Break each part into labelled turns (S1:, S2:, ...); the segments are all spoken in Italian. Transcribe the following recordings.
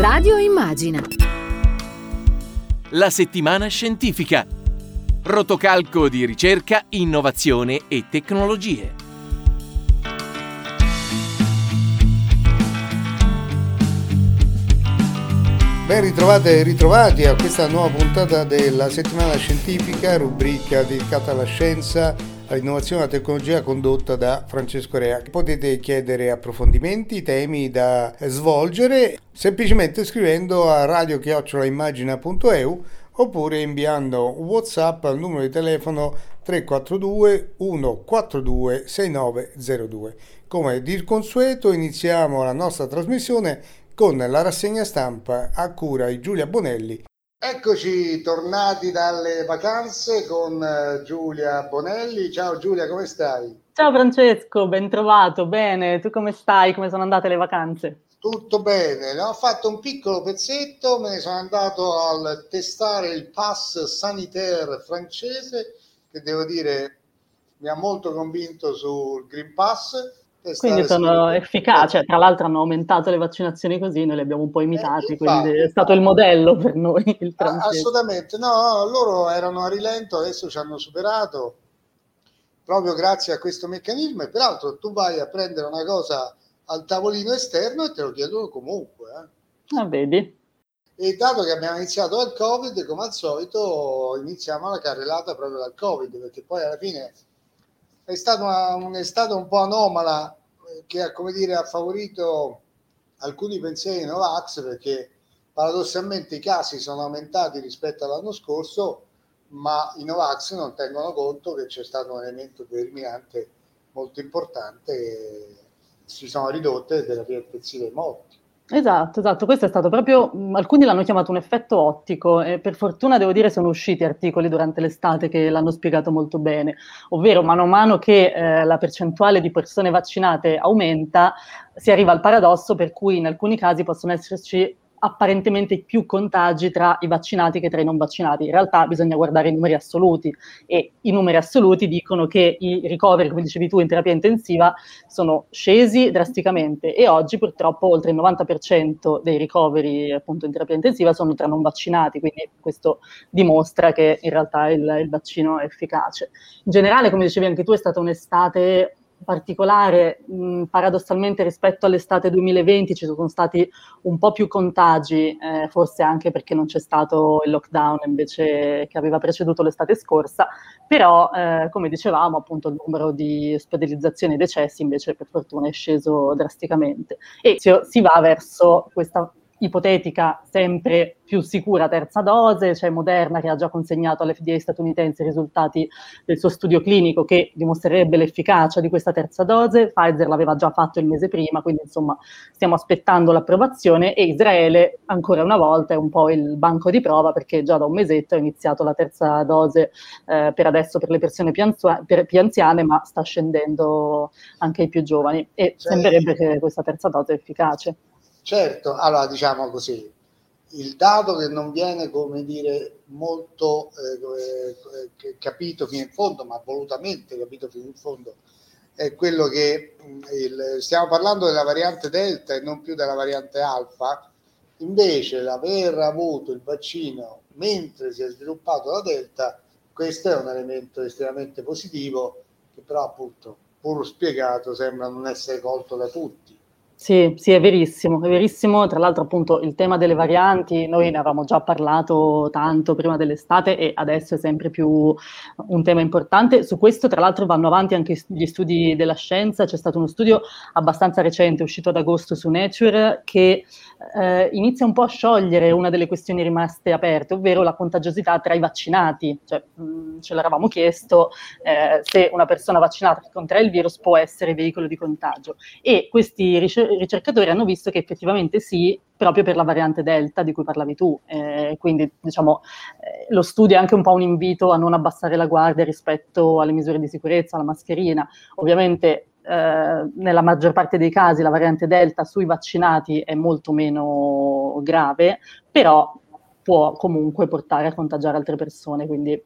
S1: Radio Immagina.
S2: La settimana scientifica. Rotocalco di ricerca, innovazione e tecnologie.
S3: Ben ritrovate e ritrovati a questa nuova puntata della settimana scientifica, rubrica dedicata alla scienza, all'innovazione e alla tecnologia condotta da Francesco Rea. Potete chiedere approfondimenti, temi da svolgere semplicemente scrivendo a radiochiocciolaimmagina.eu oppure inviando WhatsApp al numero di telefono 342 142 6902. Come di consueto iniziamo la nostra trasmissione con la rassegna stampa a cura di Giulia Bonelli. Eccoci tornati dalle vacanze con eh, Giulia Bonelli. Ciao Giulia, come stai?
S4: Ciao Francesco, ben trovato, bene. Tu come stai? Come sono andate le vacanze?
S3: Tutto bene, ho fatto un piccolo pezzetto, me ne sono andato a testare il pass sanitaire francese, che devo dire mi ha molto convinto sul Green Pass
S4: quindi sono efficaci, tra l'altro hanno aumentato le vaccinazioni così, noi le abbiamo un po' imitati, eh, quindi è stato il modello per noi. Il
S3: assolutamente, no, no, loro erano a rilento, adesso ci hanno superato proprio grazie a questo meccanismo e peraltro tu vai a prendere una cosa al tavolino esterno e te lo chiedono comunque. Eh.
S4: Ah, vedi?
S3: E dato che abbiamo iniziato dal Covid, come al solito iniziamo la carrellata proprio dal Covid, perché poi alla fine è stata un'estate un po' anomala eh, che come dire, ha favorito alcuni pensieri Novax perché paradossalmente i casi sono aumentati rispetto all'anno scorso, ma i Novax non tengono conto che c'è stato un elemento determinante molto importante e si sono ridotte le terapie intensive morti.
S4: Esatto, esatto, questo è stato proprio, alcuni l'hanno chiamato un effetto ottico e per fortuna devo dire sono usciti articoli durante l'estate che l'hanno spiegato molto bene, ovvero mano a mano che eh, la percentuale di persone vaccinate aumenta si arriva al paradosso per cui in alcuni casi possono esserci apparentemente più contagi tra i vaccinati che tra i non vaccinati. In realtà bisogna guardare i numeri assoluti e i numeri assoluti dicono che i ricoveri, come dicevi tu, in terapia intensiva sono scesi drasticamente e oggi purtroppo oltre il 90% dei ricoveri appunto in terapia intensiva sono tra non vaccinati, quindi questo dimostra che in realtà il, il vaccino è efficace. In generale, come dicevi anche tu, è stata un'estate particolare, mh, paradossalmente rispetto all'estate 2020 ci sono stati un po' più contagi, eh, forse anche perché non c'è stato il lockdown invece che aveva preceduto l'estate scorsa, però eh, come dicevamo appunto il numero di ospedalizzazioni e decessi invece per fortuna è sceso drasticamente. E si, si va verso questa ipotetica sempre più sicura terza dose, c'è Moderna che ha già consegnato all'FDA statunitense i risultati del suo studio clinico che dimostrerebbe l'efficacia di questa terza dose, Pfizer l'aveva già fatto il mese prima, quindi insomma stiamo aspettando l'approvazione e Israele ancora una volta è un po' il banco di prova perché già da un mesetto ha iniziato la terza dose eh, per adesso per le persone più, anzua- per più, anziane, ma sta scendendo anche ai più giovani e cioè, sembrerebbe che questa terza dose è efficace.
S3: Certo, allora diciamo così, il dato che non viene, come dire, molto eh, eh capito fino in fondo, ma volutamente capito fino in fondo, è quello che mm, il, stiamo parlando della variante Delta e non più della variante Alfa, invece l'aver avuto il vaccino mentre si è sviluppato la Delta, questo è un elemento estremamente positivo che però appunto pur spiegato sembra non essere colto da tutti
S4: sì, sì, è verissimo, è verissimo. Tra l'altro, appunto, il tema delle varianti, noi ne avevamo già parlato tanto prima dell'estate e adesso è sempre più un tema importante. Su questo, tra l'altro, vanno avanti anche gli studi della scienza. C'è stato uno studio abbastanza recente, uscito ad agosto su Nature, che eh, inizia un po' a sciogliere una delle questioni rimaste aperte, ovvero la contagiosità tra i vaccinati. Cioè, mh, mm, ce l'eravamo chiesto eh, se una persona vaccinata che contrae il virus può essere veicolo di contagio. E questi ricercatori hanno visto che effettivamente sì, proprio per la variante Delta di cui parlavi tu. Eh, quindi, diciamo, eh, lo studio è anche un po' un invito a non abbassare la guardia rispetto alle misure di sicurezza, alla mascherina. Ovviamente eh, nella maggior parte dei casi la variante Delta sui vaccinati è molto meno grave, però può comunque portare a contagiare altre persone, quindi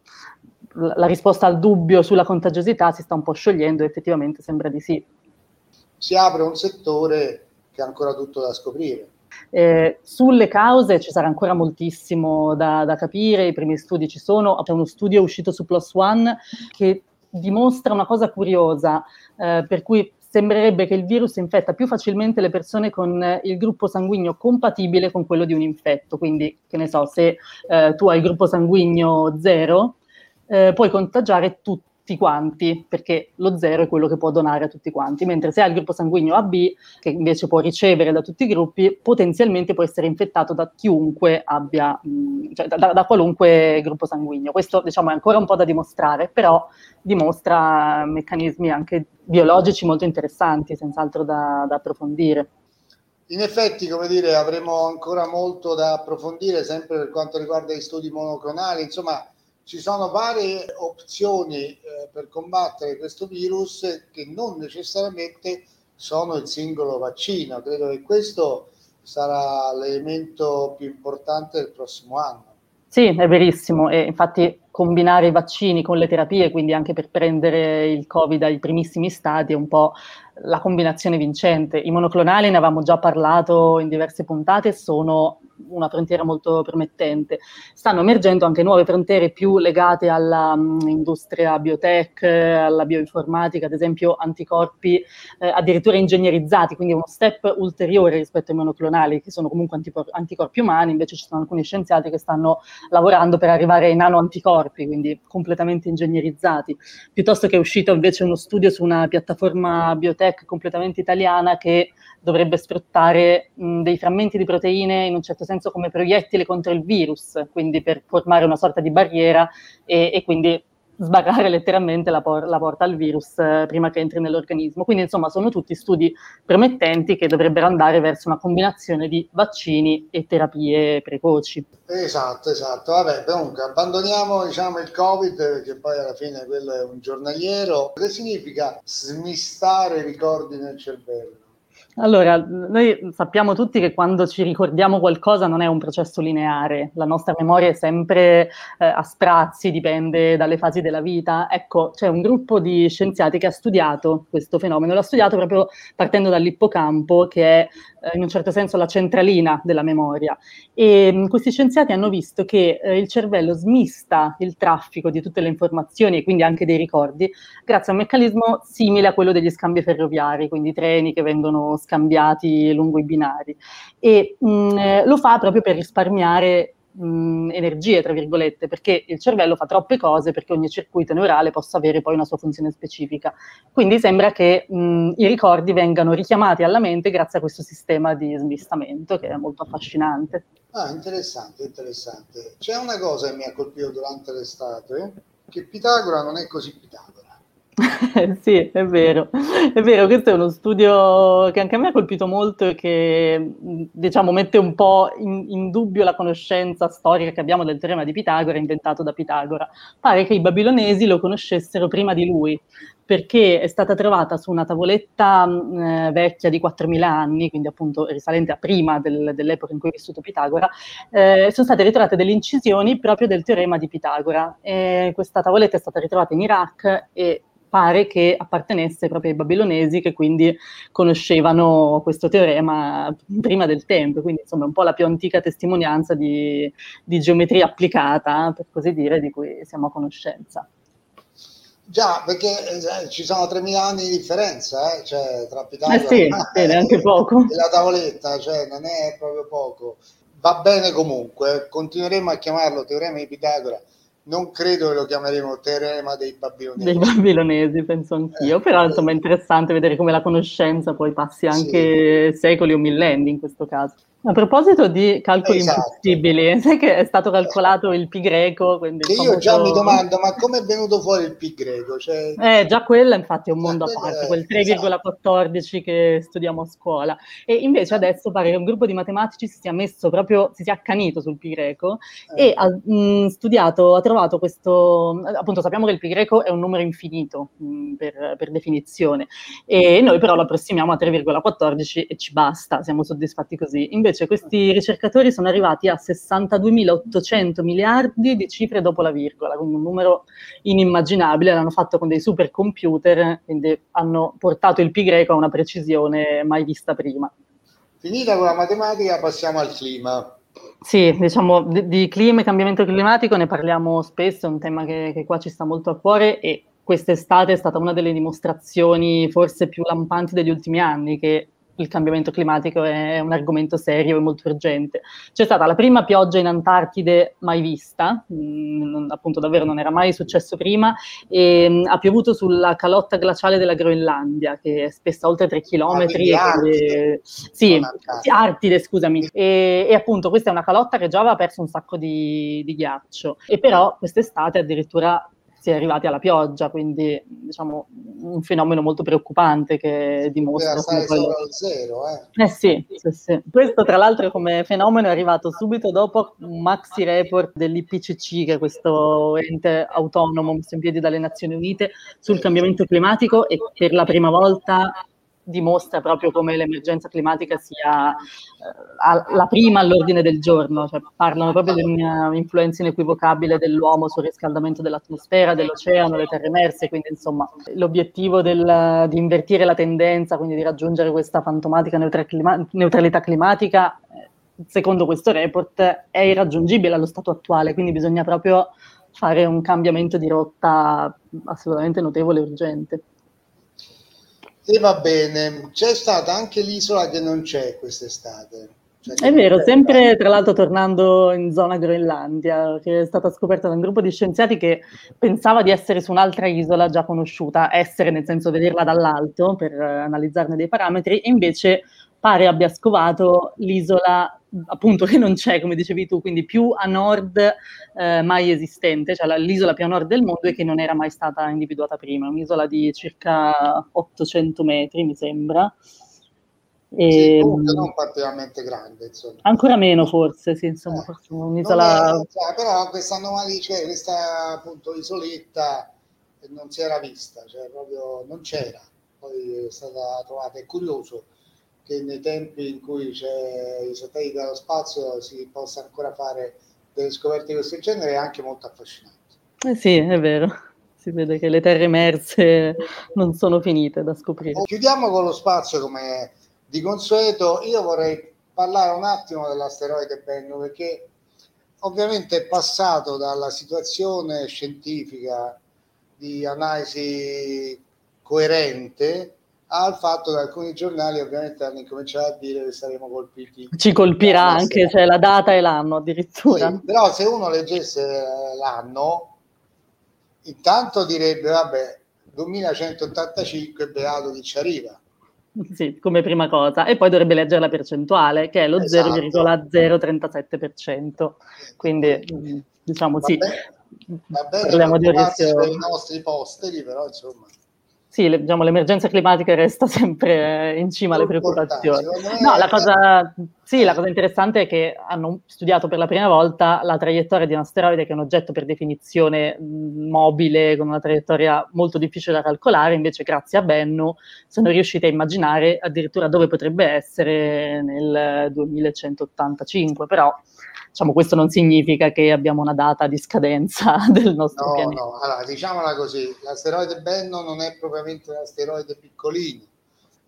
S4: la, risposta al dubbio sulla contagiosità si sta un po' sciogliendo effettivamente sembra di sì.
S3: Si apre un settore che è ancora tutto da scoprire.
S4: Eh, sulle cause ci sarà ancora moltissimo da, da capire, i primi studi ci sono, c'è uno studio uscito su Plus One che dimostra una cosa curiosa, eh, per cui sembrerebbe che il virus infetta più facilmente le persone con eh, il gruppo sanguigno compatibile con quello di un infetto. Quindi, che ne so, se eh, tu hai il gruppo sanguigno 0, eh, puoi contagiare tutti tutti quanti, perché lo zero è quello che può donare a tutti quanti, mentre se ha il gruppo sanguigno AB, che invece può ricevere da tutti i gruppi, potenzialmente può essere infettato da chiunque abbia, mh, cioè da, da, qualunque gruppo sanguigno. Questo diciamo è ancora un po' da dimostrare, però dimostra meccanismi anche biologici molto interessanti, senz'altro da, da approfondire.
S3: In effetti, come dire, avremo ancora molto da approfondire, sempre per quanto riguarda gli studi monoclonali, insomma, ci sono varie opzioni eh, per combattere questo virus che non necessariamente sono il singolo vaccino. Credo che questo sarà l'elemento più importante del prossimo anno.
S4: Sì, è verissimo e infatti combinare i vaccini con le terapie, quindi anche per prendere il Covid ai primissimi stadi, è un po' la combinazione vincente. I monoclonali ne avevamo già parlato in diverse puntate, sono una frontiera molto promettente. Stanno emergendo anche nuove frontiere più legate all'industria mm, biotech, alla bioinformatica, ad esempio anticorpi eh, addirittura ingegnerizzati, quindi uno step ulteriore rispetto ai monoclonali, che sono comunque antipor- anticorpi umani, invece ci sono alcuni scienziati che stanno lavorando per arrivare ai nanoanticorpi, quindi completamente ingegnerizzati. Piuttosto che è uscito invece uno studio su una piattaforma biotech completamente italiana che dovrebbe sfruttare mh, dei frammenti di proteine in un certo senso come proiettili contro il virus, quindi per formare una sorta di barriera e, e quindi sbarrare letteralmente la, por- la porta al virus eh, prima che entri nell'organismo. Quindi insomma sono tutti studi promettenti che dovrebbero andare verso una combinazione di vaccini e terapie precoci.
S3: Esatto, esatto. Vabbè, comunque abbandoniamo diciamo, il Covid, che poi alla fine quello è un giornaliero. Che significa smistare i ricordi nel cervello?
S4: Allora, noi sappiamo tutti che quando ci ricordiamo qualcosa non è un processo lineare, la nostra memoria è sempre eh, a sprazzi, dipende dalle fasi della vita. Ecco, c'è un gruppo di scienziati che ha studiato questo fenomeno, l'ha studiato proprio partendo dall'ippocampo, che è in un certo senso la centralina della memoria. E mh, mm, questi scienziati hanno visto che eh, il cervello smista il traffico di tutte le informazioni e quindi anche dei ricordi grazie a un meccanismo simile a quello degli scambi ferroviari, quindi treni che vengono scambiati lungo i binari. E mh, mm, eh, lo fa proprio per risparmiare mh, energie, tra virgolette, perché il cervello fa troppe cose perché ogni circuito neurale possa avere poi una sua funzione specifica. Quindi sembra che mh, i ricordi vengano richiamati alla mente grazie a questo sistema di smistamento che è molto affascinante.
S3: Ah, interessante, interessante. C'è una cosa che mi ha colpito durante l'estate, che Pitagora non è così Pitagora.
S4: sì, è vero, è vero, questo è uno studio che anche a me ha colpito molto e che diciamo mette un po' in, in, dubbio la conoscenza storica che abbiamo del teorema di Pitagora inventato da Pitagora. Pare che i babilonesi lo conoscessero prima di lui, perché è stata trovata su una tavoletta eh, vecchia di 4.000 anni, quindi appunto risalente a prima del, dell'epoca in cui è vissuto Pitagora, eh, sono state ritrovate delle incisioni proprio del teorema di Pitagora. E questa tavoletta è stata ritrovata in Iraq e pare che appartenesse proprio ai babilonesi che quindi conoscevano questo teorema prima del tempo, quindi insomma un po' la più antica testimonianza di, di geometria applicata, per così dire, di cui siamo a conoscenza.
S3: Già, perché eh, ci sono 3.000 anni di differenza eh? cioè, tra Pitagora
S4: eh sì, e, neanche poco.
S3: e la tavoletta, cioè non è proprio poco. Va bene comunque, continueremo a chiamarlo teorema di Pitagora non credo che lo chiameremo teorema dei babilonesi.
S4: Dei babilonesi, penso anch'io, eh, però insomma è interessante vedere come la conoscenza poi passi anche sì. secoli o millenni in questo caso. A proposito di calcoli esatto. impossibili, sai che è stato calcolato il pi greco?
S3: Che io famoso... già mi domando, ma come è venuto fuori il pi greco?
S4: Cioè... Eh, già quella infatti è un mondo a parte, quel 3,14 esatto. che studiamo a scuola. E invece adesso pare che un gruppo di matematici si sia messo proprio, si sia accanito sul pi greco eh. e ha mh, studiato, ha trovato questo, appunto sappiamo che il pi greco è un numero infinito mh, per, per definizione, e noi però lo approssimiamo a 3,14 e ci basta, siamo soddisfatti così. Invece invece questi ricercatori sono arrivati a 62.800 miliardi di cifre dopo la virgola, quindi un numero inimmaginabile, l'hanno fatto con dei supercomputer, quindi hanno portato il pi greco a una precisione mai vista prima.
S3: Finita con la matematica, passiamo al clima.
S4: Sì, diciamo di, di clima e cambiamento climatico ne parliamo spesso, è un tema che, che qua ci sta molto a cuore e quest'estate è stata una delle dimostrazioni forse più lampanti degli ultimi anni che il cambiamento climatico è un argomento serio e molto urgente. C'è stata la prima pioggia in Antartide mai vista, mh, mm, appunto davvero non era mai successo prima, e mh, mm, ha piovuto sulla calotta glaciale della Groenlandia, che è spessa oltre 3 km.
S3: Ah,
S4: e, sì, Artide, scusami. E, e, appunto questa è una calotta che già aveva perso un sacco di, di ghiaccio, e però quest'estate addirittura si è arrivati alla pioggia, quindi diciamo un fenomeno molto preoccupante che dimostra...
S3: Come al zero, eh?
S4: Eh sì, sì, sì, Questo tra l'altro come fenomeno è arrivato subito dopo un maxi report dell'IPCC, che è questo ente autonomo messo in piedi dalle Nazioni Unite sul cambiamento climatico e per la prima volta dimostra proprio come l'emergenza climatica sia eh, la prima all'ordine del giorno, cioè, parlano proprio di un'influenza inequivocabile dell'uomo sul riscaldamento dell'atmosfera, dell'oceano, le terre emerse, quindi insomma l'obiettivo del, di invertire la tendenza, quindi di raggiungere questa fantomatica neutralità climatica, eh, secondo questo report è irraggiungibile allo stato attuale, quindi bisogna proprio fare un cambiamento di rotta assolutamente notevole e urgente.
S3: E va bene, c'è stata anche l'isola che non c'è quest'estate.
S4: Cioè, è vero, sempre tra l'altro tornando in zona Groenlandia, che è stata scoperta da un gruppo di scienziati che pensava di essere su un'altra isola già conosciuta, essere nel senso vederla dall'alto per analizzarne dei parametri, e invece pare abbia scovato l'isola appunto che non c'è, come dicevi tu, quindi più a nord eh, mai esistente, cioè la, l'isola più a nord del mondo e che non era mai stata individuata prima, un'isola di circa 800 metri, mi sembra.
S3: E, sì, comunque non particolarmente grande, insomma.
S4: Ancora meno forse, sì, insomma, eh, forse un'isola...
S3: È, cioè, però questa anomalia, cioè questa appunto isoletta non si era vista, cioè proprio non c'era, poi è stata trovata, è curioso che nei tempi in cui c'è i satelliti dallo spazio si possa ancora fare delle scoperte di questo genere è anche molto affascinante.
S4: Eh sì, è vero. Si vede che le terre emerse non sono finite da scoprire.
S3: Chiudiamo con lo spazio come di consueto. Io vorrei parlare un attimo dell'asteroide Bennu perché ovviamente è passato dalla situazione scientifica di analisi coerente al fatto che alcuni giornali ovviamente hanno incominciato a dire che saremo colpiti.
S4: Ci colpirà anche cioè, la data e l'anno addirittura.
S3: Sì, però se uno leggesse l'anno, intanto direbbe, vabbè, 2185 beato chi ci arriva.
S4: Sì, come prima cosa. E poi dovrebbe leggere la percentuale, che è lo esatto. 0,037%. Quindi, diciamo,
S3: va
S4: sì.
S3: Bene, va bene parliamo di rischio... i nostri posteri, però insomma
S4: sì, le, diciamo, l'emergenza climatica resta sempre in cima alle preoccupazioni. No, la cosa, sì, la cosa interessante è che hanno studiato per la prima volta la traiettoria di un asteroide che è un oggetto per definizione mobile, con una traiettoria molto difficile da calcolare, invece grazie a Bennu sono riusciti a immaginare addirittura dove potrebbe essere nel 2185, però diciamo, questo non significa che abbiamo una data di scadenza del nostro
S3: no,
S4: pianeta.
S3: No, allora, diciamola così, l'asteroide Benno non è propriamente un asteroide piccolino,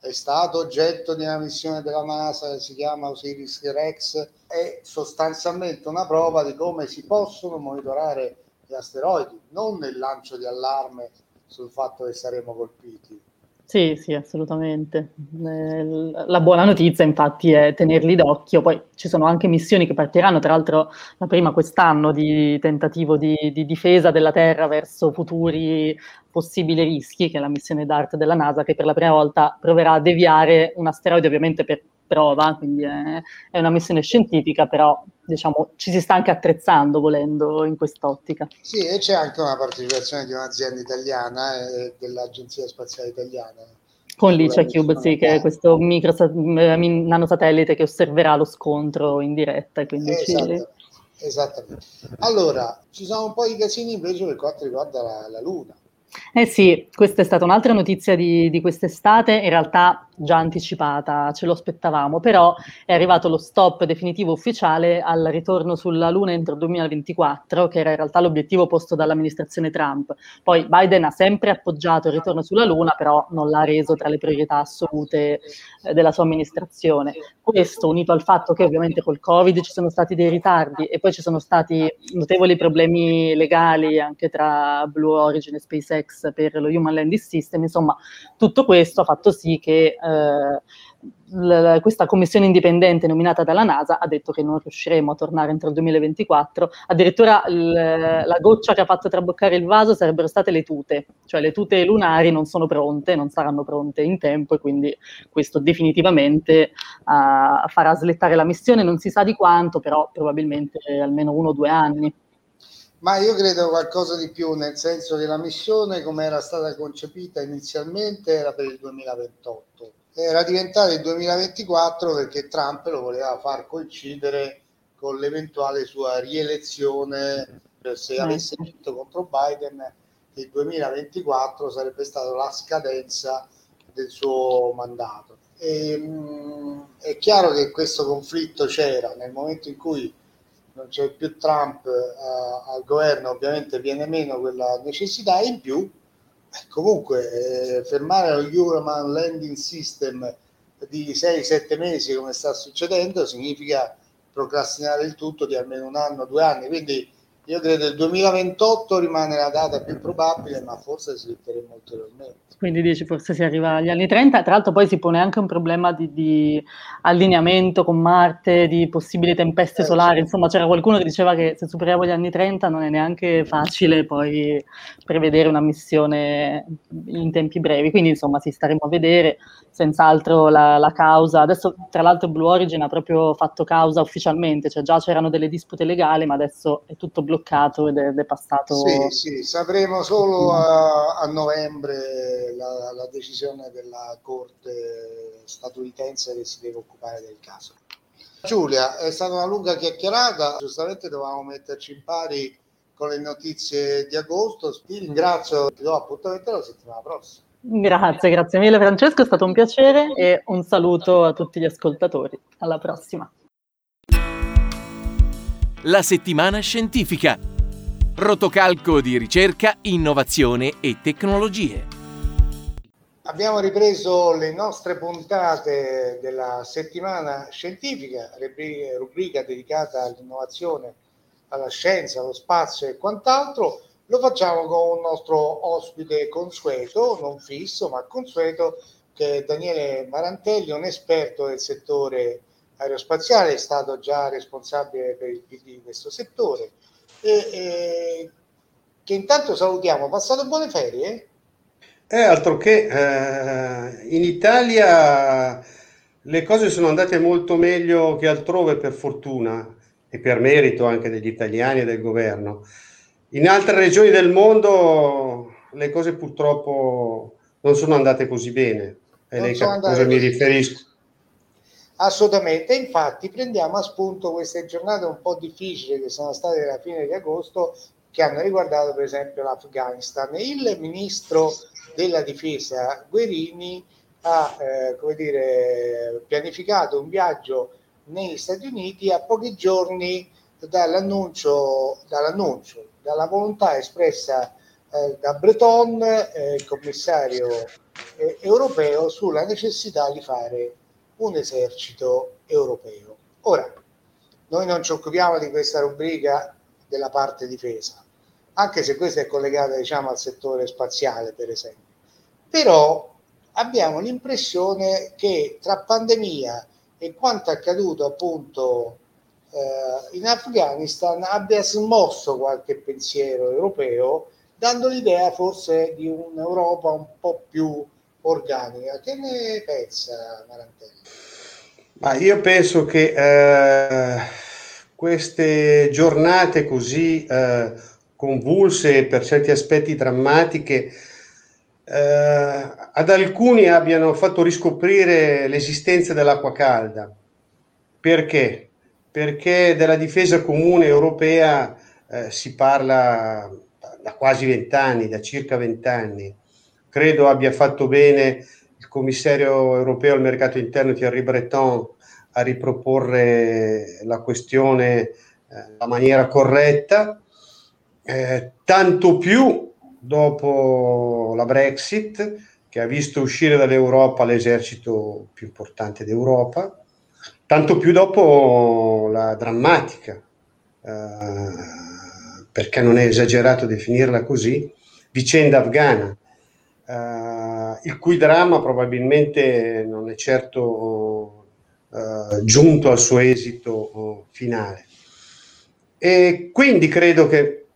S3: è stato oggetto di una missione della NASA che si chiama Osiris Rex, è sostanzialmente una prova di come si possono monitorare gli asteroidi, non nel lancio di allarme sul fatto che saremo colpiti.
S4: Sì, sì, assolutamente. Eh, la buona notizia infatti è tenerli d'occhio, poi ci sono anche missioni che partiranno, tra l'altro la prima quest'anno di tentativo di, di difesa della Terra verso futuri possibili rischi, che è la missione DART della NASA, che per la prima volta proverà a deviare un asteroide ovviamente per prova, quindi è, è, una missione scientifica, però diciamo ci si sta anche attrezzando volendo in quest'ottica.
S3: Sì, e c'è anche una partecipazione di un'azienda italiana e eh, dell'Agenzia Spaziale Italiana.
S4: Con Licia Cube, sì, che è questo micro eh, nanosatellite che osserverà lo scontro in diretta. Quindi
S3: esattamente, ci... esattamente. Allora, ci sono un po' di casini invece per quanto riguarda la, la Luna.
S4: Eh sì, questa è stata un'altra notizia di, di quest'estate, in realtà già anticipata, ce lo aspettavamo, però è arrivato lo stop definitivo ufficiale al ritorno sulla Luna entro il 2024, che era in realtà l'obiettivo posto dall'amministrazione Trump. Poi Biden ha sempre appoggiato il ritorno sulla Luna, però non l'ha reso tra le priorità assolute eh, della sua amministrazione. Questo unito al fatto che ovviamente col Covid ci sono stati dei ritardi e poi ci sono stati notevoli problemi legali anche tra Blue Origin e SpaceX per lo Human Landing System, insomma tutto questo ha fatto sì che eh, l- questa commissione indipendente nominata dalla NASA ha detto che non riusciremo a tornare entro il 2024. Addirittura l- la goccia che ha fatto traboccare il vaso sarebbero state le tute, cioè le tute lunari non sono pronte, non saranno pronte in tempo e quindi questo definitivamente uh, farà slettare la missione, non si sa di quanto, però probabilmente almeno uno o due anni.
S3: Ma io credo qualcosa di più, nel senso che la missione, come era stata concepita inizialmente, era per il 2028 era diventato il 2024 perché Trump lo voleva far coincidere con l'eventuale sua rielezione se avesse vinto contro Biden il 2024 sarebbe stata la scadenza del suo mandato. E, mh, mm, è chiaro che questo conflitto c'era nel momento in cui non c'è più Trump uh, al governo ovviamente viene meno quella necessità. In più comunque eh, fermare lo Euroman Landing System di 6-7 mesi come sta succedendo significa procrastinare il tutto di almeno un anno, due anni, quindi io credo che il 2028 rimane la data più probabile, ma forse slitteremo ulteriormente.
S4: Quindi dici forse si arriva agli anni 30, tra l'altro poi si pone anche un problema di, di allineamento con Marte, di possibili tempeste eh, solari, sì. insomma c'era qualcuno che diceva che se superiamo gli anni 30 non è neanche facile poi prevedere una missione in tempi brevi, quindi insomma si staremo a vedere, senz'altro la, la causa, adesso tra l'altro Blue Origin ha proprio fatto causa ufficialmente, cioè già c'erano delle dispute legali ma adesso è tutto bloccato ed è, ed è passato...
S3: Sì, sì, sapremo solo a, a novembre la, la decisione della Corte statunitense che si deve occupare del caso. Giulia, è stata una lunga chiacchierata, giustamente dovevamo metterci in pari con le notizie di agosto. Ti ringrazio, ti do appuntamento la settimana prossima.
S4: Grazie, grazie mille Francesco, è stato un piacere e un saluto a tutti gli ascoltatori. Alla prossima.
S2: La settimana scientifica. Rotocalco di ricerca, innovazione e tecnologie.
S3: Abbiamo ripreso le nostre puntate della settimana scientifica, rubrica dedicata all'innovazione, alla scienza, allo spazio e quant'altro. Lo facciamo con un nostro ospite consueto, non fisso, ma consueto, che è Daniele Marantelli, un esperto del settore aerospaziale, è stato già responsabile per il PD di questo settore. E, e, che intanto salutiamo. Passato buone ferie?
S1: È altro che eh, in Italia le cose sono andate molto meglio che altrove per fortuna e per merito anche degli italiani e del governo. In altre regioni del mondo le cose purtroppo non sono andate così bene. E lei a cosa mi riferisco?
S3: Assolutamente, infatti prendiamo a spunto queste giornate un po' difficili che sono state alla fine di agosto che hanno riguardato per esempio l'Afghanistan. Il ministro della difesa Guerini ha eh, dire, pianificato un viaggio negli Stati Uniti a pochi giorni dall'annuncio, dall'annuncio dalla volontà espressa eh, da Breton, eh, il commissario eh, europeo, sulla necessità di fare un esercito europeo. Ora, noi non ci occupiamo di questa rubrica della parte difesa, anche se questa è collegata diciamo, al settore spaziale, per esempio. Però abbiamo l'impressione che tra pandemia e quanto accaduto appunto eh, in Afghanistan abbia smosso qualche pensiero europeo, dando l'idea forse di un'Europa un po' più organica. Che ne pensa Marantelli?
S1: Ma io penso che eh, queste giornate così eh, convulse e per certi aspetti drammatiche eh, ad alcuni abbiano fatto riscoprire l'esistenza dell'acqua calda. Perché? Perché della difesa comune europea eh, si parla da quasi vent'anni, da circa vent'anni. Credo abbia fatto bene il commissario europeo al mercato interno Thierry Breton a riproporre la questione eh, maniera corretta, eh, tanto più dopo la Brexit, che ha visto uscire dall'Europa l'esercito più importante d'Europa, tanto più dopo la drammatica, eh, perché non è esagerato definirla così, vicenda afghana, il cui dramma probabilmente non è certo eh, giunto al suo esito finale. E quindi credo che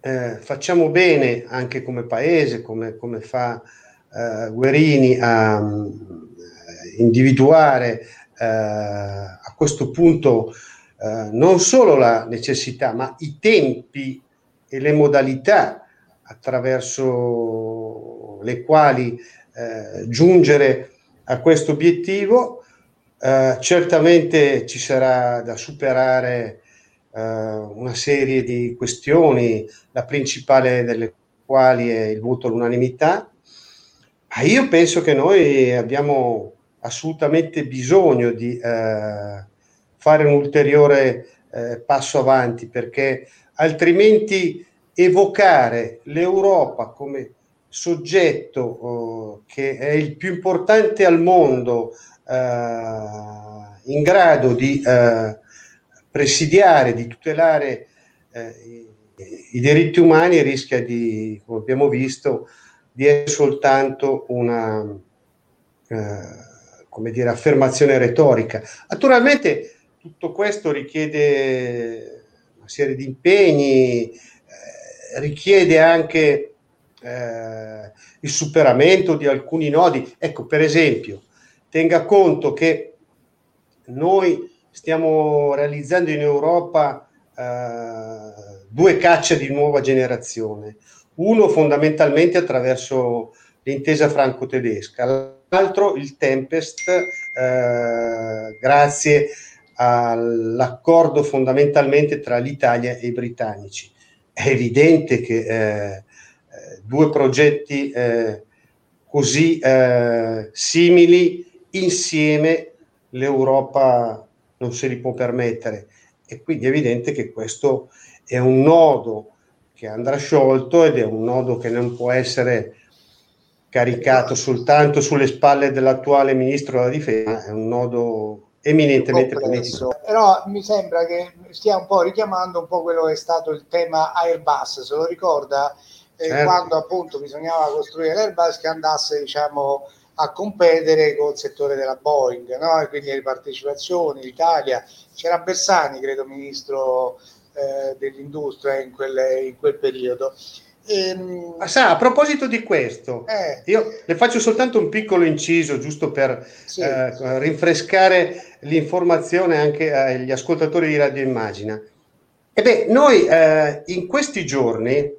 S1: eh, facciamo bene anche come paese, come, come fa eh, Guerini, a um, individuare eh, a questo punto eh, non solo la necessità, ma i tempi e le modalità attraverso le quali eh, giungere a questo obiettivo. Eh, certamente ci sarà da superare eh, una serie di questioni, la principale delle quali è il voto all'unanimità. Ma io penso che noi abbiamo assolutamente bisogno di eh, fare un ulteriore eh, passo avanti perché altrimenti evocare l'Europa come soggetto oh, che è il più importante al mondo eh, in grado di eh, presidiare, di tutelare eh, i, i, diritti umani rischia di, come abbiamo visto, di essere soltanto una eh, come dire, affermazione retorica. Naturalmente tutto questo richiede una serie di impegni, eh, richiede anche eh, il superamento di alcuni nodi. Ecco, per esempio, tenga conto che noi stiamo realizzando in Europa eh, due cacce di nuova generazione, uno fondamentalmente attraverso l'intesa franco-tedesca, l'altro il Tempest eh, grazie all'accordo fondamentalmente tra l'Italia e i britannici. È evidente che eh, eh due progetti eh, così eh, simili insieme l'Europa non se li può permettere. E quindi è evidente che questo è un nodo che andrà sciolto ed è un nodo che non può essere caricato soltanto sulle spalle dell'attuale ministro della difesa, è un nodo eminentemente politico.
S3: Però mi sembra che stia un po' richiamando un po' quello che è stato il tema Airbus, se lo ricorda, eh, certo. quando appunto bisognava costruire l'Airbus che andasse diciamo a competere col settore della Boeing, no? e quindi le partecipazioni, l'Italia, c'era Bersani, credo, ministro eh, dell'industria in, quelle, in quel periodo.
S1: Ehm... Ah, sa, a proposito di questo, eh. io le faccio soltanto un piccolo inciso giusto per sì. eh, rinfrescare l'informazione anche agli ascoltatori di Radio Immagina. Ebbene, noi eh, in questi giorni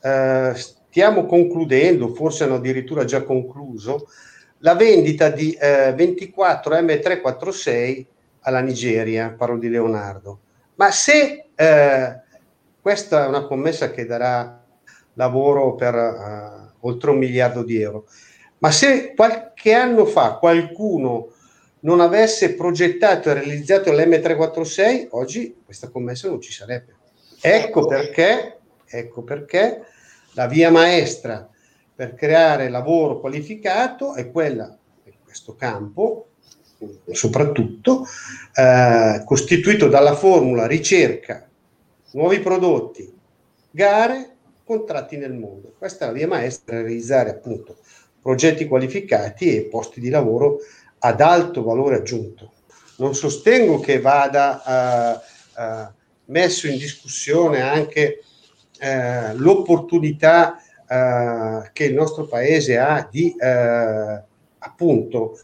S1: eh, stiamo concludendo, forse hanno addirittura già concluso, la vendita di 24 eh, M346 alla Nigeria, parlo di Leonardo. Ma se eh, questa è una commessa che darà lavoro per uh, oltre un miliardo di euro. Ma se qualche anno fa qualcuno non avesse progettato e realizzato l'M346, oggi questa commessa non ci sarebbe. Ecco perché, ecco perché la via maestra per creare lavoro qualificato è quella, in questo campo, soprattutto, eh, costituito dalla formula ricerca, nuovi prodotti, gare contratti nel mondo. Questa è la via maestra per realizzare appunto progetti qualificati e posti di lavoro ad alto valore aggiunto. Non sostengo che vada uh, uh, messo in discussione anche uh, l'opportunità che il nostro paese ha di appunto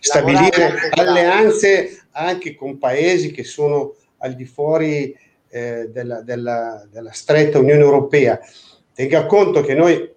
S1: stabilire alleanze anche con paesi che sono al di fuori eh, della, della, della stretta Unione Europea. Tenga conto che noi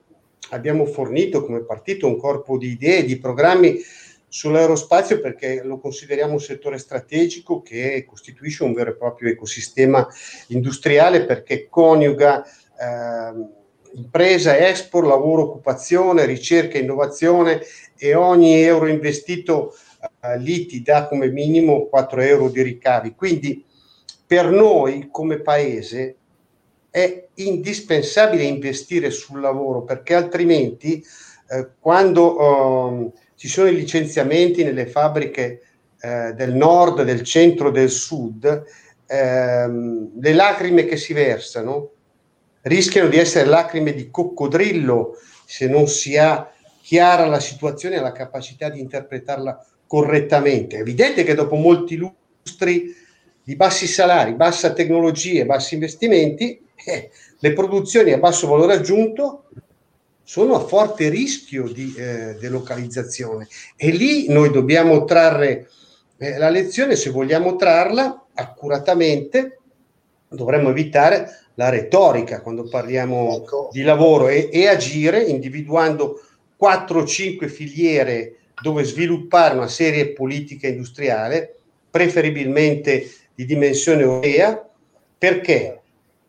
S1: abbiamo fornito come partito un corpo di idee, di programmi sull'aerospazio perché lo consideriamo un settore strategico che costituisce un vero e proprio ecosistema industriale perché coniuga eh, impresa, export, lavoro, occupazione, ricerca, innovazione e ogni euro investito eh, lì ti dà come minimo 4 euro di ricavi. Quindi per noi come paese è indispensabile investire sul lavoro perché altrimenti eh, quando eh, ci sono i licenziamenti nelle fabbriche eh, del nord, del centro, del sud, ehm, le lacrime che si versano rischiano di essere lacrime di coccodrillo se non si ha chiara la situazione e la capacità di interpretarla correttamente. È evidente che dopo molti lustri di bassi salari, bassa tecnologia, bassi investimenti, eh, le produzioni a basso valore aggiunto sono a forte rischio di eh, delocalizzazione e lì noi dobbiamo trarre eh, la lezione, se vogliamo trarla accuratamente, dovremmo evitare la retorica quando parliamo ecco. di lavoro e, e agire individuando 4-5 filiere dove sviluppare una serie politica industriale, preferibilmente di dimensione europea, perché?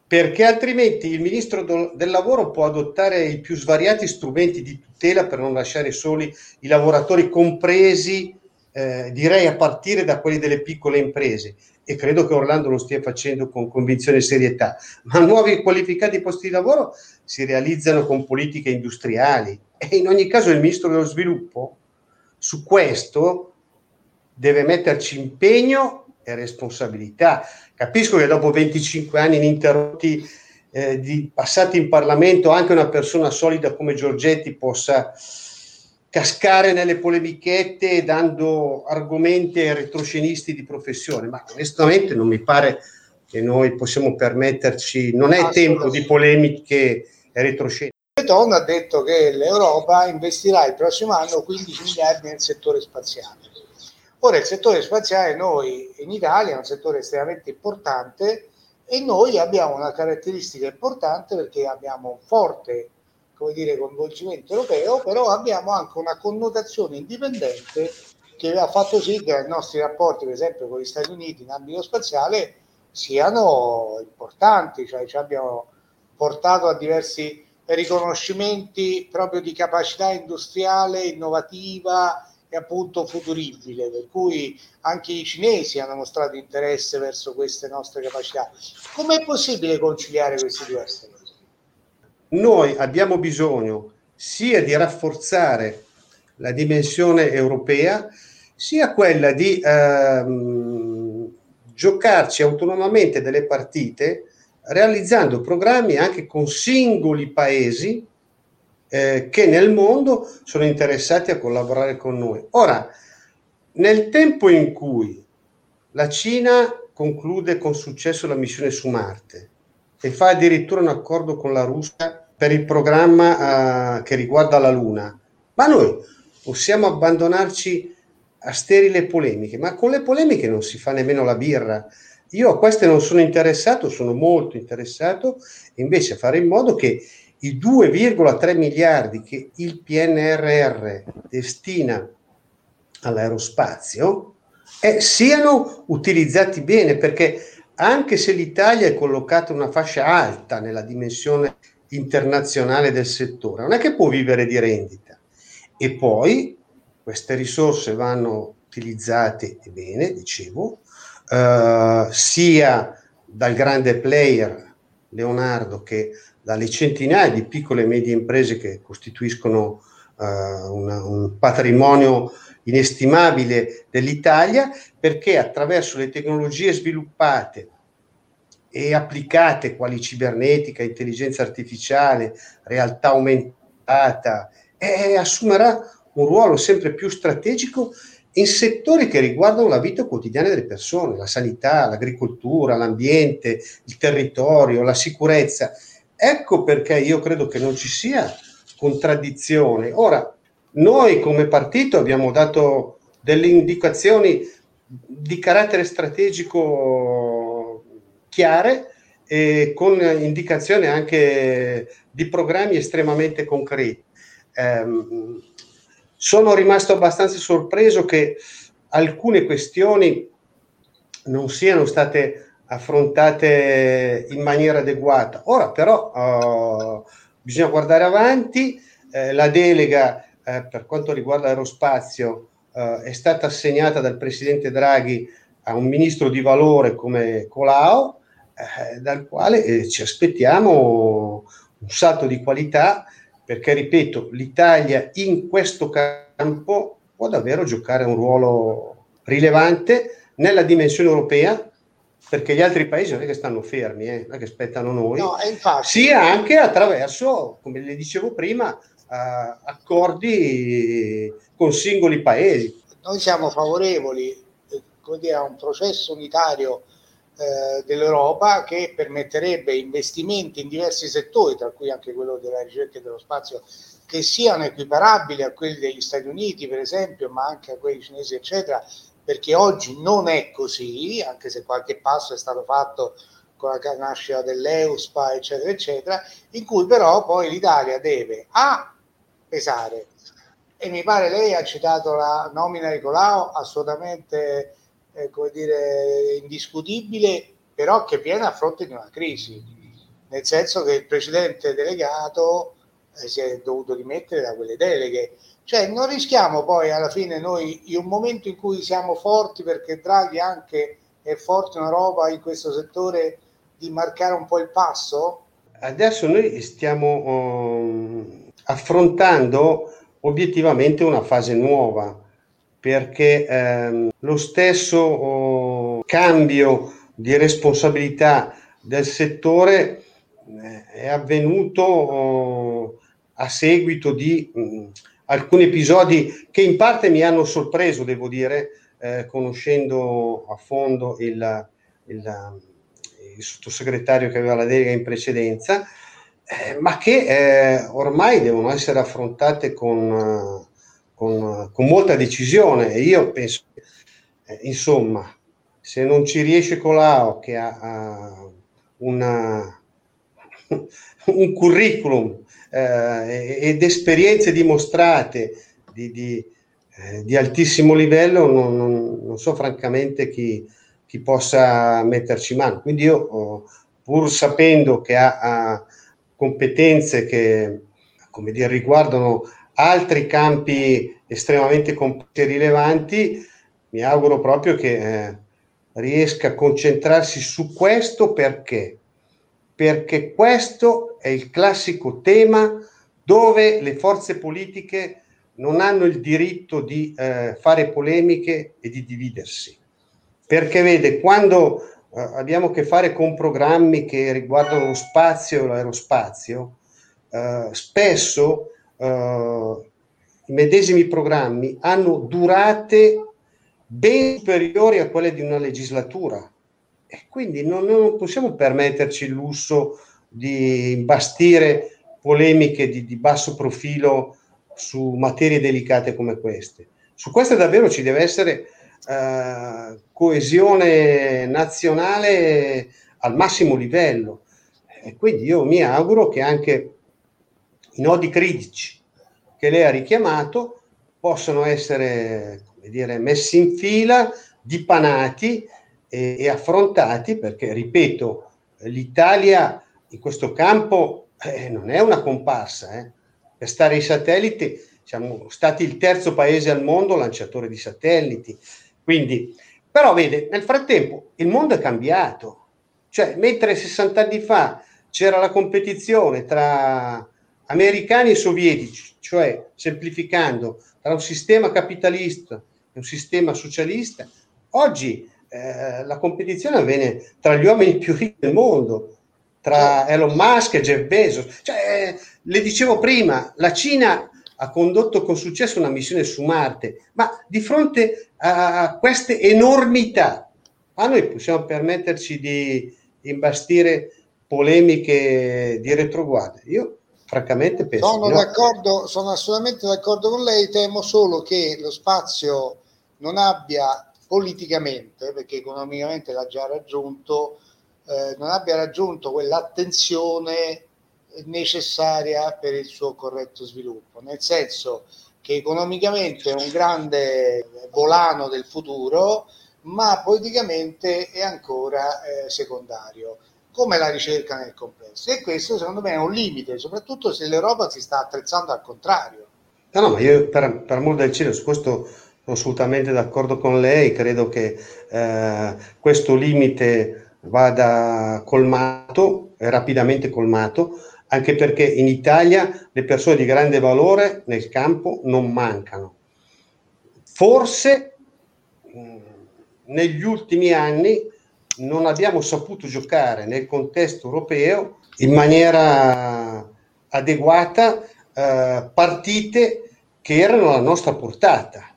S1: Perché altrimenti il ministro del lavoro può adottare i più svariati strumenti di tutela per non lasciare soli i lavoratori compresi, eh, direi a partire da quelli delle piccole imprese. E credo che Orlando lo stia facendo con convinzione e serietà, ma nuovi qualificati posti di lavoro si realizzano con politiche industriali. E in ogni caso il ministro dello sviluppo su questo deve metterci impegno e responsabilità. Capisco che dopo 25 anni ininterrotti eh, di, passati in Parlamento anche una persona solida come Giorgetti possa cascare nelle polemichette dando argomenti ai retroscenisti di professione, ma onestamente non mi pare che noi possiamo permetterci, non è tempo di polemiche e retroscenisti.
S3: Beton ha detto che l'Europa investirà il prossimo anno 15 miliardi nel settore spaziale Ora il settore spaziale noi in Italia è un settore estremamente importante e noi abbiamo una caratteristica importante perché abbiamo un forte come dire, coinvolgimento europeo, però abbiamo anche una connotazione indipendente che ha fatto sì che i nostri rapporti, per esempio, con gli Stati Uniti in ambito spaziale siano importanti, cioè ci abbiamo portato a diversi riconoscimenti proprio di capacità industriale, innovativa, e appunto futuribile, per cui anche i cinesi hanno mostrato interesse verso queste nostre capacità. Com'è possibile conciliare questi due aspetti?
S1: Noi abbiamo bisogno sia di rafforzare la dimensione europea, sia quella di ehm, giocarci autonomamente delle partite realizzando programmi anche con singoli paesi eh, che nel mondo sono interessati a collaborare con noi. Ora, nel tempo in cui la Cina conclude con successo la missione su Marte e fa addirittura un accordo con la Russia per il programma uh, che riguarda la Luna, ma noi possiamo abbandonarci a sterile polemiche, ma con le polemiche non si fa nemmeno la birra. Io a queste non sono interessato, sono molto interessato invece a fare in modo che i 2,3 miliardi che il PNRR destina all'aerospazio eh, siano utilizzati bene perché anche se l'Italia è collocata in una fascia alta nella dimensione internazionale del settore, non è che può vivere di rendita. E poi queste risorse vanno utilizzate bene, dicevo, eh, sia dal grande player Leonardo che dalle centinaia di piccole e medie imprese che costituiscono uh, una, un patrimonio inestimabile dell'Italia, perché attraverso le tecnologie sviluppate e applicate quali cibernetica, intelligenza artificiale, realtà aumentata, eh, assumerà un ruolo sempre più strategico in settori che riguardano la vita quotidiana delle persone, la sanità, l'agricoltura, l'ambiente, il territorio, la sicurezza. Ecco perché io credo che non ci sia contraddizione. Ora, noi come partito abbiamo dato delle indicazioni di carattere strategico chiare e con indicazione anche di programmi estremamente concreti. Eh, sono rimasto abbastanza sorpreso che alcune questioni non siano state affrontate in maniera adeguata. Ora però uh, bisogna guardare avanti, eh, la delega eh, per quanto riguarda l'aerospazio eh, è stata assegnata dal Presidente Draghi a un ministro di valore come Colau, eh, dal quale eh, ci aspettiamo un salto di qualità, perché ripeto, l'Italia in questo campo può davvero giocare un ruolo rilevante nella dimensione europea, perché gli altri paesi non è che stanno fermi, eh, non è che aspettano noi, no, infatti, sia anche attraverso, come le dicevo prima, uh, accordi con singoli paesi.
S3: Noi siamo favorevoli eh, dire, a un processo unitario eh, dell'Europa che permetterebbe investimenti in diversi settori, tra cui anche quello della ricerca e dello spazio, che siano equiparabili a quelli degli Stati Uniti, per esempio, ma anche a quelli cinesi, eccetera, perché oggi non è così, anche se qualche passo è stato fatto con la nascita dell'EUSPA, eccetera, eccetera, in cui però poi l'Italia deve A pesare, e mi pare lei ha citato la nomina di Colau assolutamente eh, come dire, indiscutibile, però che viene a fronte di una crisi, nel senso che il precedente delegato eh, si è dovuto dimettere da quelle deleghe. Cioè non rischiamo poi alla fine noi, in un momento in cui siamo forti, perché Draghi anche è forte in Europa in questo settore, di marcare un po' il passo?
S1: Adesso noi stiamo um, affrontando obiettivamente una fase nuova perché ehm, lo stesso oh, cambio di responsabilità del settore eh, è avvenuto oh, a seguito di mh, alcuni episodi che in parte mi hanno sorpreso, devo dire, eh, conoscendo a fondo il, il, il, sottosegretario che aveva la delega in precedenza, eh, ma che eh, ormai devono essere affrontate con con, con molta decisione. E io penso, eh, insomma, se non ci riesce Colau che ha, ha una, un curriculum eh, ed esperienze dimostrate di, di, eh, di altissimo livello, non, non, non, so francamente chi, chi, possa metterci mano. Quindi io, oh, pur sapendo che ha, ha competenze che come dire, riguardano altri campi estremamente e rilevanti, mi auguro proprio che eh, riesca a concentrarsi su questo perché? Perché questo è il classico tema dove le forze politiche non hanno il diritto di eh, fare polemiche e di dividersi. Perché vede, quando eh, abbiamo a che fare con programmi che riguardano lo spazio e l'aerospazio, eh, spesso uh, i medesimi programmi hanno durate ben superiori a quelle di una legislatura quindi non, non possiamo permetterci il lusso di imbastire polemiche di, di basso profilo su materie delicate come queste. Su queste davvero ci deve essere uh, coesione nazionale al massimo livello. E quindi io mi auguro che anche i nodi critici che lei ha richiamato possono essere dire, messi in fila, dipanati e, e affrontati perché, ripeto, l'Italia in questo campo eh, non è una comparsa. Eh. Per stare ai satelliti siamo stati il terzo paese al mondo lanciatore di satelliti. Quindi, però vede, nel frattempo il mondo è cambiato. Cioè, mentre 60 anni fa c'era la competizione tra americani e sovietici, cioè semplificando tra un sistema capitalista e un sistema socialista, oggi eh, la competizione avviene tra gli uomini più ricchi del mondo, tra Elon Musk e Jeff Bezos. Cioè, le dicevo prima, la Cina ha condotto con successo una missione su Marte, ma di fronte a queste enormità, a noi possiamo permetterci di imbastire polemiche di retroguardia. Io francamente penso
S3: sono no. d'accordo sono assolutamente d'accordo con lei temo solo che lo spazio non abbia politicamente perché economicamente l'ha già raggiunto eh, non abbia raggiunto quell'attenzione necessaria per il suo corretto sviluppo nel senso che economicamente è un grande volano del futuro, ma politicamente è ancora eh, secondario, come la ricerca nel complesso. E questo secondo me è un limite, soprattutto se l'Europa si sta attrezzando al contrario.
S1: No, no, ma io per, per amor del cielo, su questo sono assolutamente d'accordo con lei, credo che eh, questo limite vada colmato, rapidamente colmato, anche perché in Italia le persone di grande valore nel campo non mancano. Forse negli ultimi anni non abbiamo saputo giocare nel contesto europeo in maniera adeguata eh, partite che erano alla nostra portata.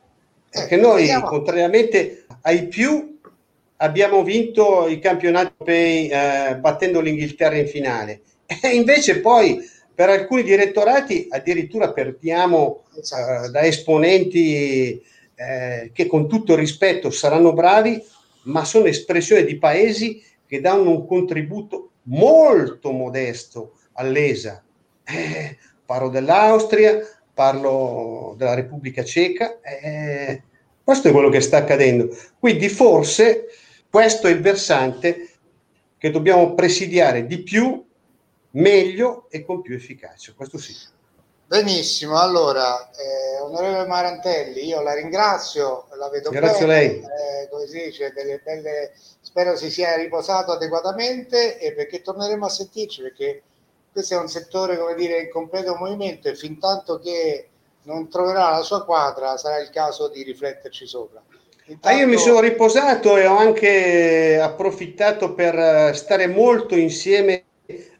S1: Perché noi, contrariamente ai più, abbiamo vinto i campionati europei eh, battendo l'Inghilterra in finale. E invece poi per alcuni direttorati addirittura perdiamo esatto. eh, da esponenti eh, che con tutto il rispetto saranno bravi, ma sono espressione di paesi che danno un contributo molto modesto all'ESA. Eh, parlo dell'Austria, parlo della Repubblica Ceca. Eh, questo è quello che sta accadendo. Quindi forse questo è il versante che dobbiamo presidiare di più, meglio e con più efficacia. Questo sì.
S3: Benissimo, allora, eh, onorevole Marantelli, io la ringrazio, la vedo
S1: Grazie bene, a lei.
S3: Eh, come si dice, delle belle, spero si sia riposato adeguatamente e perché torneremo a sentirci, perché questo è un settore, come dire, in completo movimento e fin tanto che non troverà la sua quadra sarà il caso di rifletterci sopra.
S1: Intanto... Ah, io mi sono riposato e ho anche approfittato per stare molto insieme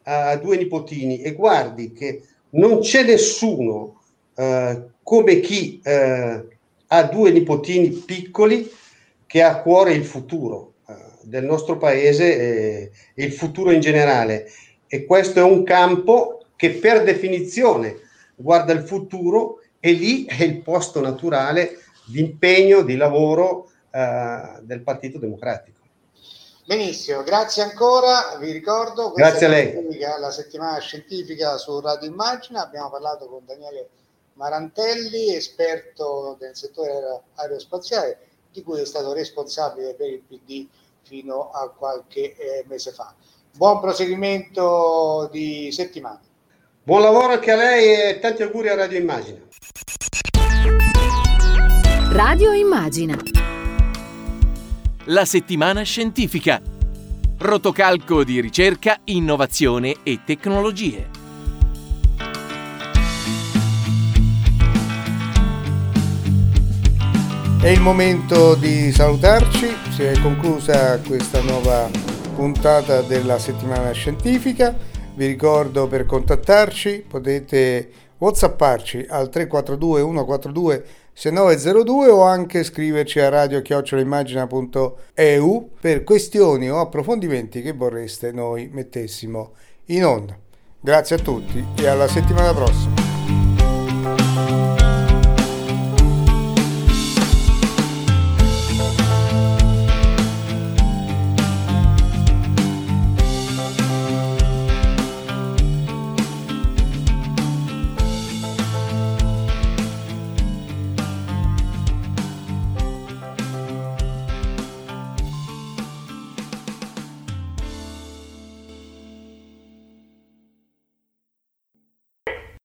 S1: a due nipotini e guardi che non c'è nessuno eh, come chi eh, ha due nipotini piccoli che ha a cuore il futuro eh, del nostro paese e, e il futuro in generale e questo è un campo che per definizione guarda il futuro e lì è il posto naturale di impegno, di lavoro eh, del Partito Democratico.
S3: Benissimo, grazie ancora, vi ricordo,
S1: grazie a lei.
S3: la settimana scientifica su Radio Immagina, abbiamo parlato con Daniele Marantelli, esperto del settore aerospaziale, di cui è stato responsabile per il PD fino a qualche eh, mese fa buon proseguimento di settimana.
S1: Buon lavoro anche a lei e tanti auguri a Radio Immagina.
S2: Radio Immagina. La settimana scientifica. Rotocalco di ricerca, innovazione e tecnologie.
S5: È il momento di salutarci, si è conclusa questa nuova puntata della settimana scientifica. Vi ricordo per contattarci potete whatsapparci al 342 142 6902 o anche scriverci a radio chiocciolaimmagina.eu per questioni o approfondimenti che vorreste noi mettessimo in onda. Grazie a tutti e alla settimana prossima.